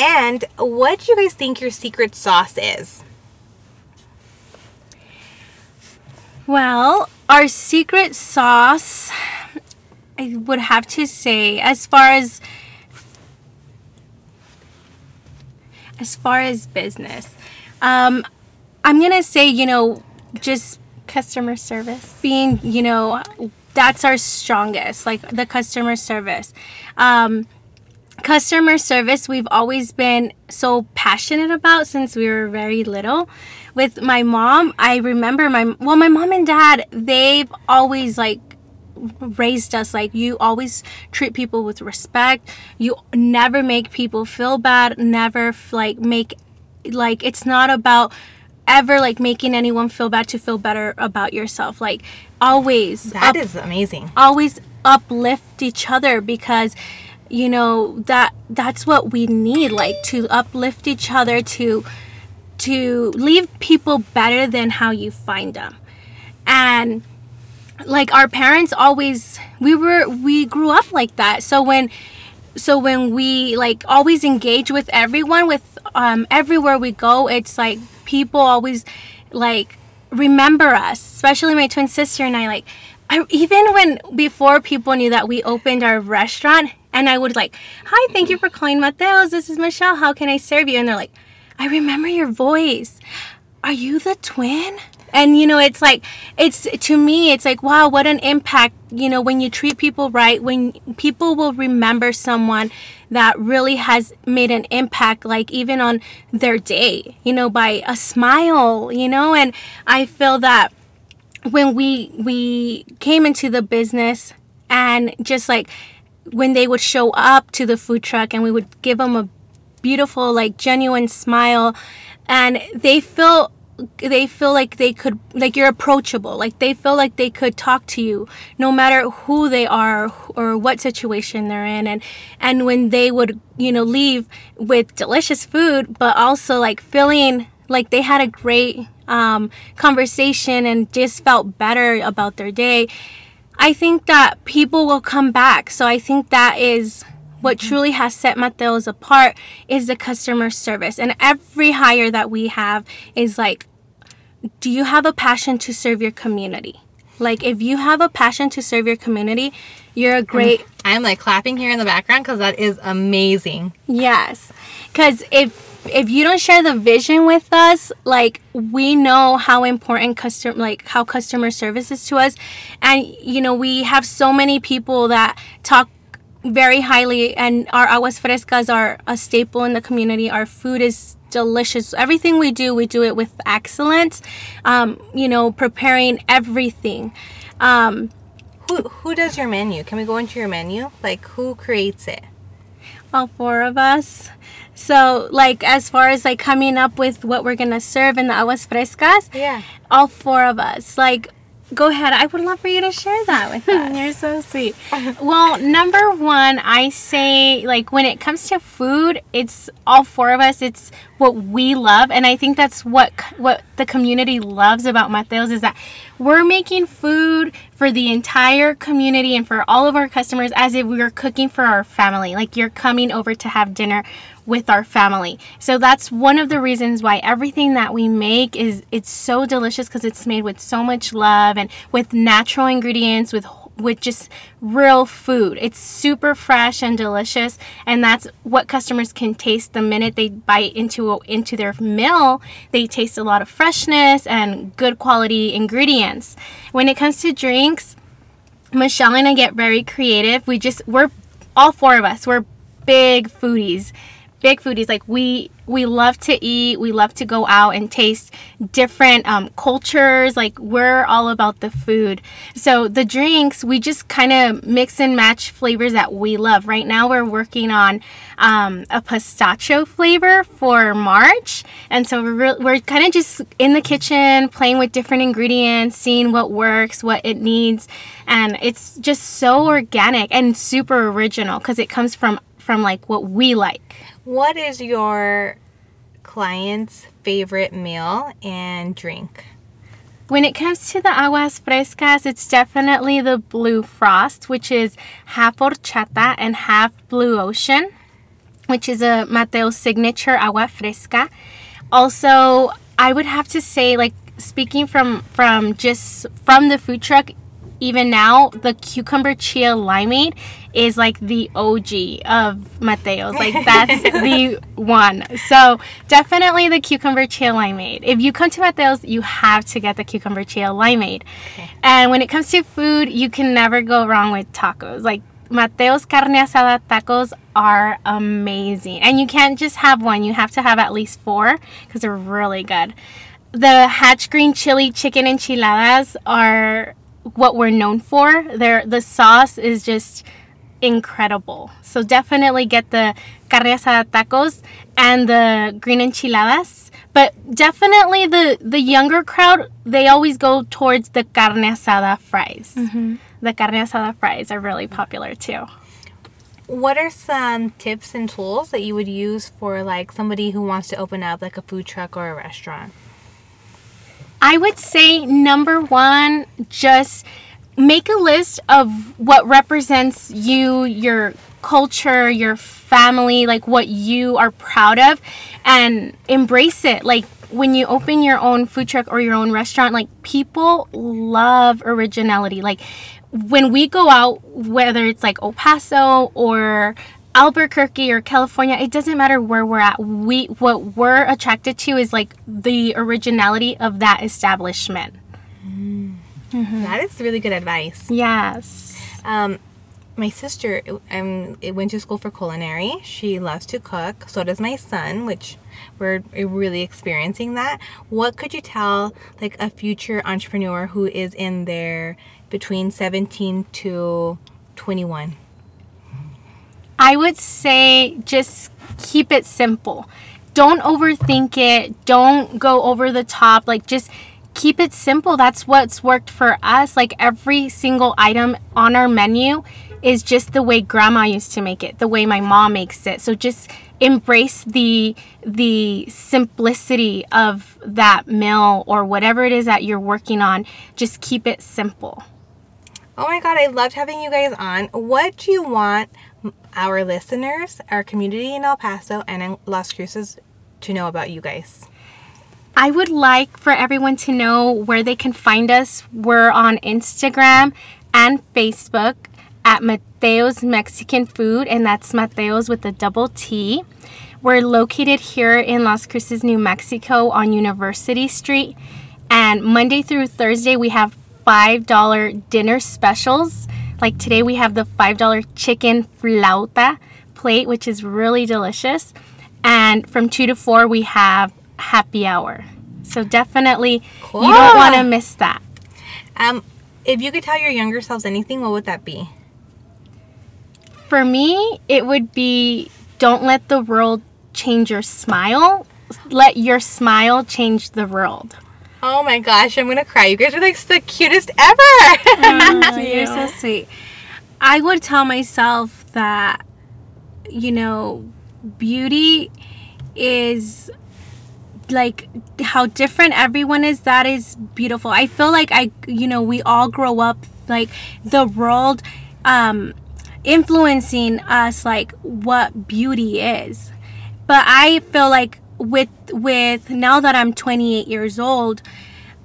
And what do you guys think your secret sauce is? Well, our secret sauce, I would have to say, as far as as far as business, um, I'm gonna say, you know, just Customer service. being, you know, that's our strongest, like the customer service. Um, customer service, we've always been so passionate about since we were very little. With my mom, I remember my, well, my mom and dad, they've always like, raised us like you always treat people with respect you never make people feel bad never like make like it's not about ever like making anyone feel bad to feel better about yourself like always That up- is amazing. always uplift each other because you know that that's what we need like to uplift each other to to leave people better than how you find them. And like our parents always we were we grew up like that. So when so when we like always engage with everyone with um everywhere we go it's like people always like remember us especially my twin sister and i like I, even when before people knew that we opened our restaurant and i would like hi thank you for calling matteos. This is michelle. How can i serve you? And they're like i remember your voice. Are you the twin? And you know it's like it's to me it's like wow what an impact you know when you treat people right when people will remember someone that really has made an impact like even on their day you know by a smile you know? And i feel that when we we came into the business and just like when they would show up to the food truck and we would give them a beautiful like genuine smile and they feel they feel like they could like you're approachable. Like they feel like they could talk to you no matter who they are or what situation they're in. And and when they would you know leave with delicious food but also like feeling like they had a great um, conversation and just felt better about their day i think that people will come back so i think that is what mm-hmm. truly has set Matteos apart is the customer service. And every hire that we have is like, do you have a passion to serve your community? Like, if you have a passion to serve your community, you're a great I'm like clapping here in the background because that is amazing. Yes. Cuz if if you don't share the vision with us, like we know how important customer like how customer service is to us and you know, we have so many people that talk very highly and our aguas frescas are a staple in the community. Our food is delicious. Everything we do, we do it with excellence. Um, you know, preparing everything. Um, Who who does your menu? Can we go into your menu? Like who creates it? all four of us. So, like, as far as like coming up with what we're gonna serve in the aguas frescas, Yeah. all four of us. Like, go ahead. I would love for you to share that with us. You're so sweet. Well, number one, I say like when it comes to food, it's all four of us. It's what we love, and I think that's what what the community loves about Matteos is that we're making food for the entire community and for all of our customers as if we were cooking for our family. Like you're coming over to have dinner with our family. So that's one of the reasons why everything that we make is it's so delicious because it's made with so much love and with natural ingredients with with just real food. It's super fresh and delicious and that's what customers can taste the minute they bite into into their meal. They taste a lot of freshness and good quality ingredients. When it comes to drinks, Michelle and I get very creative. We just we're all four of us. We're big foodies. Big foodies. Like we we love to eat. We love to go out and taste different um, cultures. Like we're all about the food. So the drinks we just kind of mix and match flavors that we love. Right now we're working on um, a pistachio flavor for March, and so we're re- we're kind of just in the kitchen playing with different ingredients, seeing what works, what it needs, and it's just so organic and super original because it comes from from like what we like. What is your client's favorite meal and drink? When it comes to the aguas frescas, it's definitely the blue frost, which is half horchata and half blue ocean. which is a Matteo signature agua fresca. Also, I would have to say, like speaking from from just from the food truck, even now the cucumber chia limeade is like the OG of Matteo's. Like that's the one. So definitely the cucumber chia limeade. If you come to Matteo's, you have to get the cucumber chia limeade. Okay. And when it comes to food, you can never go wrong with tacos. Like Matteo's carne asada tacos are amazing. And you can't just have one, you have to have at least four because they're really good. The Hatch Green Chili Chicken Enchiladas are what we're known for. They're, the sauce is just incredible. So definitely get the carne asada tacos and the green enchiladas. But definitely the the younger crowd, they always go towards the carne asada fries. Mm-hmm. The carne asada fries are really popular too. What are some tips and tools that you would use for like somebody who wants to open up like a food truck or a restaurant? I would say number one, just make a list of what represents you, your culture, your family, like what you are proud of, and embrace it. Like when you open your own food truck or your own restaurant, like people love originality. Like when we go out, whether it's like El Paso or Albuquerque or California, it doesn't matter where we're at. We what we're attracted to is like the originality of that establishment. Mm-hmm. That is really good advice. Yes. Um, my sister um, went to school for culinary. She loves to cook. So does my son, which we're really experiencing that. What could you tell like a future entrepreneur who is in there between 17 to 21? I would say just keep it simple. Don't overthink it. Don't go over the top. Like just keep it simple. That's what's worked for us. Like every single item on our menu is just the way grandma used to make it, the way my mom makes it. So just embrace the the simplicity of that meal or whatever it is that you're working on. Just keep it simple. Oh my god, I loved having you guys on. What do you want our listeners, our community in El Paso and in Las Cruces to know about you guys? I would like for everyone to know where they can find us. We're on Instagram and Facebook at Matteo's Mexican Food, and that's Matteo's with a double T. We're located here in Las Cruces, New Mexico on University Street. And Monday through Thursday, we have $5 dinner specials. Like today, we have the $5 chicken flauta plate, which is really delicious. And from 2 to 4, we have happy hour. So definitely, cool. you don't want to miss that. Um, if you could tell your younger selves anything, what would that be? For me, it would be don't let the world change your smile. Let your smile change the world. Oh my gosh, I'm gonna cry. You guys are like the cutest ever. oh, you're so sweet. I would tell myself that, you know, beauty is like how different everyone is that is beautiful i feel like i you know we all grow up like the world um influencing us like what beauty is but i feel like with with now that i'm 28 years old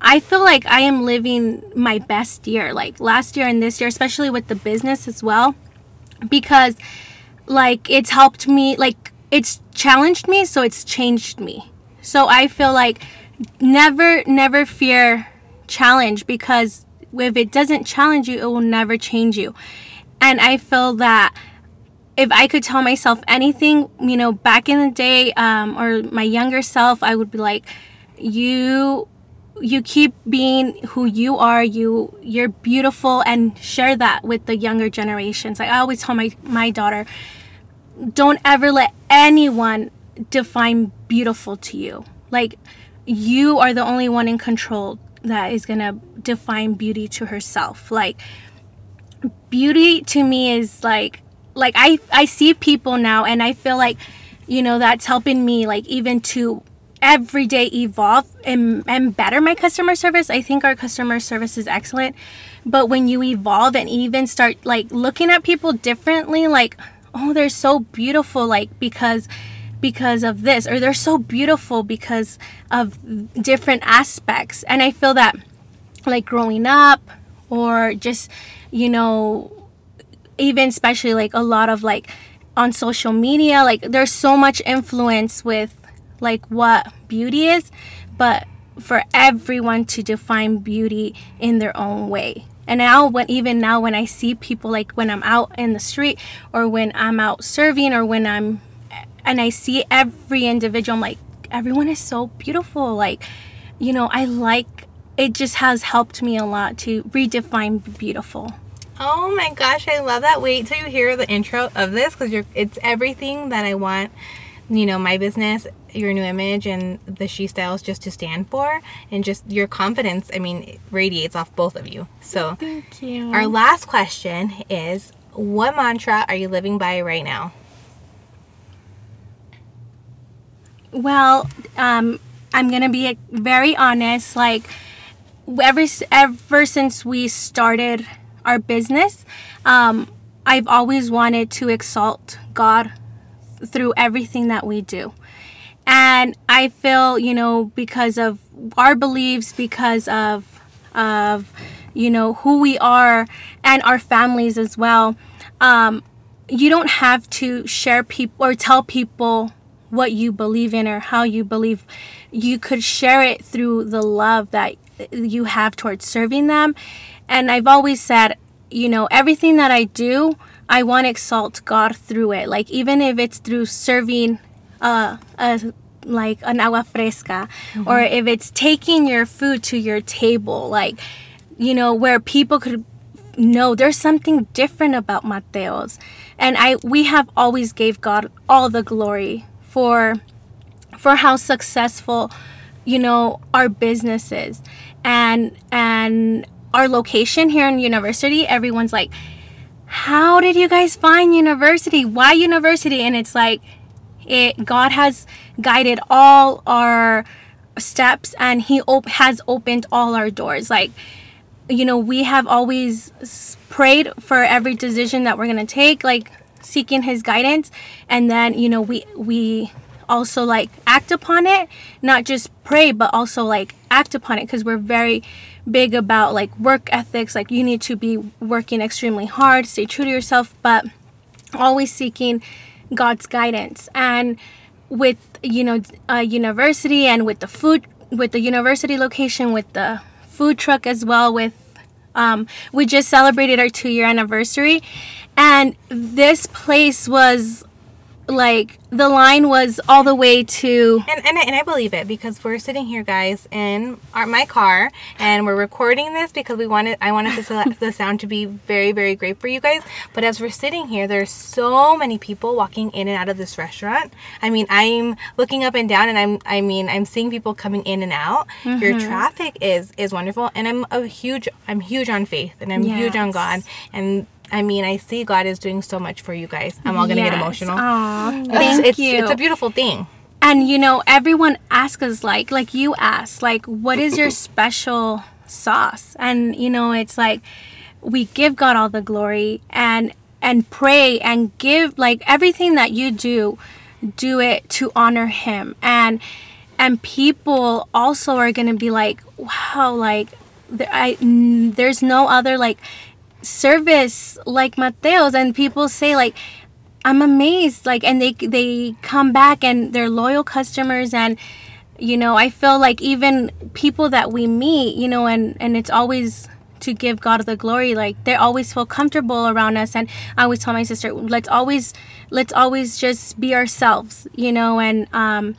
i feel like i am living my best year like last year and this year especially with the business as well because like it's helped me like it's challenged me so it's changed me so I feel like never, never fear challenge because if it doesn't challenge you, it will never change you. And I feel that if I could tell myself anything, you know, back in the day, um, or my younger self, I would be like, you you keep being who you are you you're beautiful and share that with the younger generations like i always tell my my daughter don't ever let anyone define beautiful to you. Like you are the only one in control that is going to define beauty to herself. Like beauty to me is like like I I see people now and I feel like you know that's helping me like even to every day evolve and, and better my customer service. I think our customer service is excellent. But when you evolve and even start like looking at people differently, like oh they're so beautiful like because because of this or they're so beautiful because of different aspects and i feel that like growing up or just you know even especially like a lot of like on social media like there's so much influence with like what beauty is but for everyone to define beauty in their own way. And now when even now when i see people like when i'm out in the street or when i'm out serving or when i'm and i see every individual i'm like everyone is so beautiful. Like you know i like it just has helped me a lot to redefine beautiful Oh my gosh, I love that. Wait till you hear the intro of this because you're it's everything that I want, you know, my business, your new image and the she styles just to stand for and just your confidence, I mean, radiates off both of you. So Thank you. our last question is what mantra are you living by right now? Well, um, I'm gonna be very honest. Like, ever ever since we started our business, um, I've always wanted to exalt God through everything that we do, and I feel you know because of our beliefs, because of of you know who we are and our families as well. Um, you don't have to share people or tell people what you believe in or how you believe you could share it through the love that you have towards serving them and i've always said you know everything that i do i want to exalt god through it. Like even if it's through serving uh, a like an agua fresca or if it's taking your food to your table like you know where people could know there's something different about matteos. And i we have always gave god all the glory for for how successful you know our business is. And and our location here in university everyone's like how did you guys find university? Why university? And it's like it god has guided all our steps and he op- has opened all our doors. Like you know we have always prayed for every decision that we're to take like seeking his guidance. And then you know we we also like act upon it not just pray but also like act upon it because we're very big about like work ethics like you need to be working extremely hard stay true to yourself but always seeking god's guidance. And with you know a university and with the food with the university location with the food truck as well with um, we just celebrated our two year anniversary. And this place was like the line was all the way to And, and, I- and I believe it because we're sitting here, guys, in our, my car, and we're recording this because we wanted I wanted the, the sound to be very very great for you guys. But as we're sitting here, there's so many people walking in and out of this restaurant. I mean, I'm looking up and down, and I'm I mean I'm seeing people coming in and out. Your mm-hmm. traffic is is wonderful, and I'm a huge I'm huge on faith, and I'm huge on God, and. I mean, I see God is doing so much for you guys. I'm all gonna get emotional. Aw, It's- thank it's, you It's a beautiful thing. and you know everyone asks us like like you asked like what is your special sauce and you know it's like we give god all the glory and and pray and give like everything that you do do it to honor him and and people also are gonna be like wow like there, I, there's no other like service like matteo's and people say like I'm amazed like and they they come back and they're loyal customers and you know I feel like even people that we meet you know and and it's always to give God the glory like they always feel comfortable around us and I always tell my sister let's always let's always just be ourselves you know and um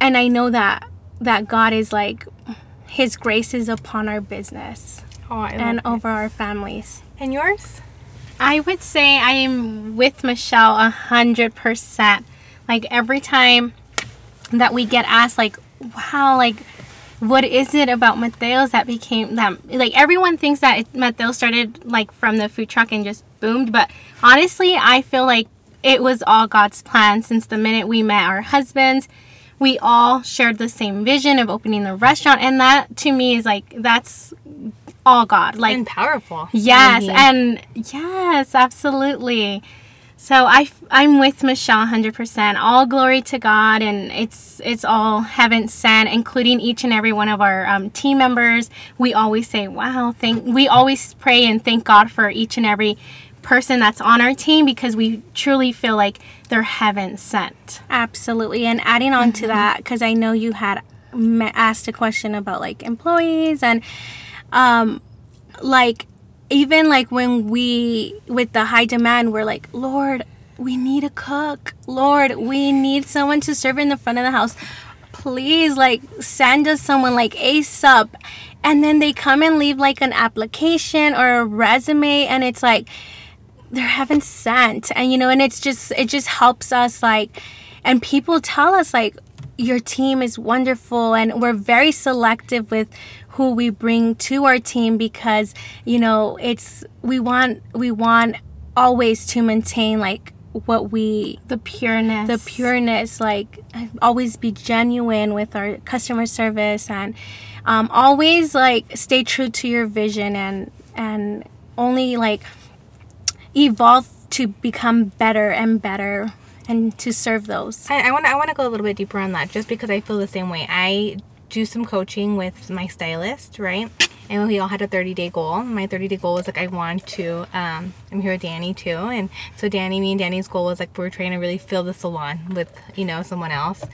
and I know that that God is like his grace is upon our business Oh, and it. over our families And yours? I would say I am with Michelle a hundred percent. Like every time that we get asked, like, wow, like, what is it about Matteo's that became that? Like everyone thinks that it, Matteo started like from the food truck and just boomed, but honestly, I feel like it was all God's plan since the minute we met our husbands. We all shared the same vision of opening the restaurant, and that to me is like that's all God. Like And powerful. Yes, mean, and yes, absolutely. So I I'm with Michelle 100%. All glory to God, and it's it's all heaven sent, including each and every one of our um, team members. We always say, "Wow!" Thank. We always pray and thank God for each and every person that's on our team because we truly feel like they're heaven sent. Absolutely. And adding on to that, because I know you had asked a question about like employees and um, like even like when we with the high demand, we're like, Lord, we need a cook. Lord, we need someone to serve in the front of the house. Please, like, send us someone like ASAP. And then they come and leave like an application or a resume, and it's like, they're heaven sent and you know and it's just it just helps us like and people tell us like your team is wonderful and we're very selective with who we bring to our team because you know it's we want we want always to maintain like what we The pureness. the pureness like always be genuine with our customer service and um, always like stay true to your vision and and only like evolve to become better and better and to serve those I, I want I want to go a little bit deeper on that, just because I feel the same way. I do some coaching with my stylist, right? And we all had a 30 day goal. My 30 day goal was like I want to. Um, I'm here with Danny too, and so Danny, me and Danny's goal was like we're trying to really fill the salon with you know someone else.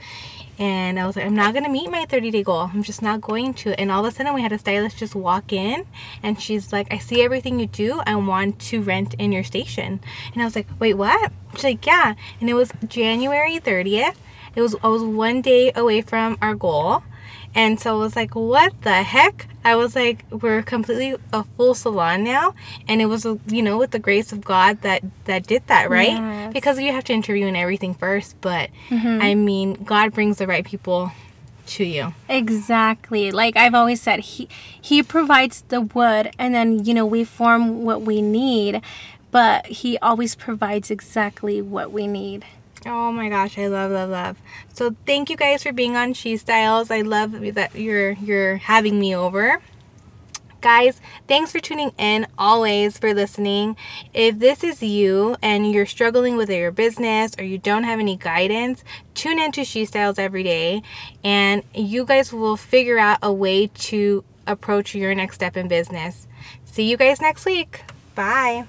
And I was like, I'm not gonna meet my 30 day goal. I'm just not going to. And all of a sudden, we had a stylist just walk in, and she's like, I see everything you do. I want to rent in your station. And I was like, Wait, what? She's like, Yeah. And it was January 30th. It was I was one day away from our goal. And so I was like, what the heck? I was like, we're completely a full salon now. And it was, you know, with the grace of God that that did that, right? Yes. Because you have to interview and everything first. But mm-hmm. I mean, God brings the right people to you. exactly like i've always said he he provides the wood and then you know we form what we need but he always provides exactly what we need Oh my gosh, I love, love, love. So thank you guys for being on She Styles. I love that you're you're having me over. Guys, thanks for tuning in always for listening. If this is you and you're struggling with your business or you don't have any guidance, tune into She Styles every day and you guys will figure out a way to approach your next step in business. See you guys next week. Bye.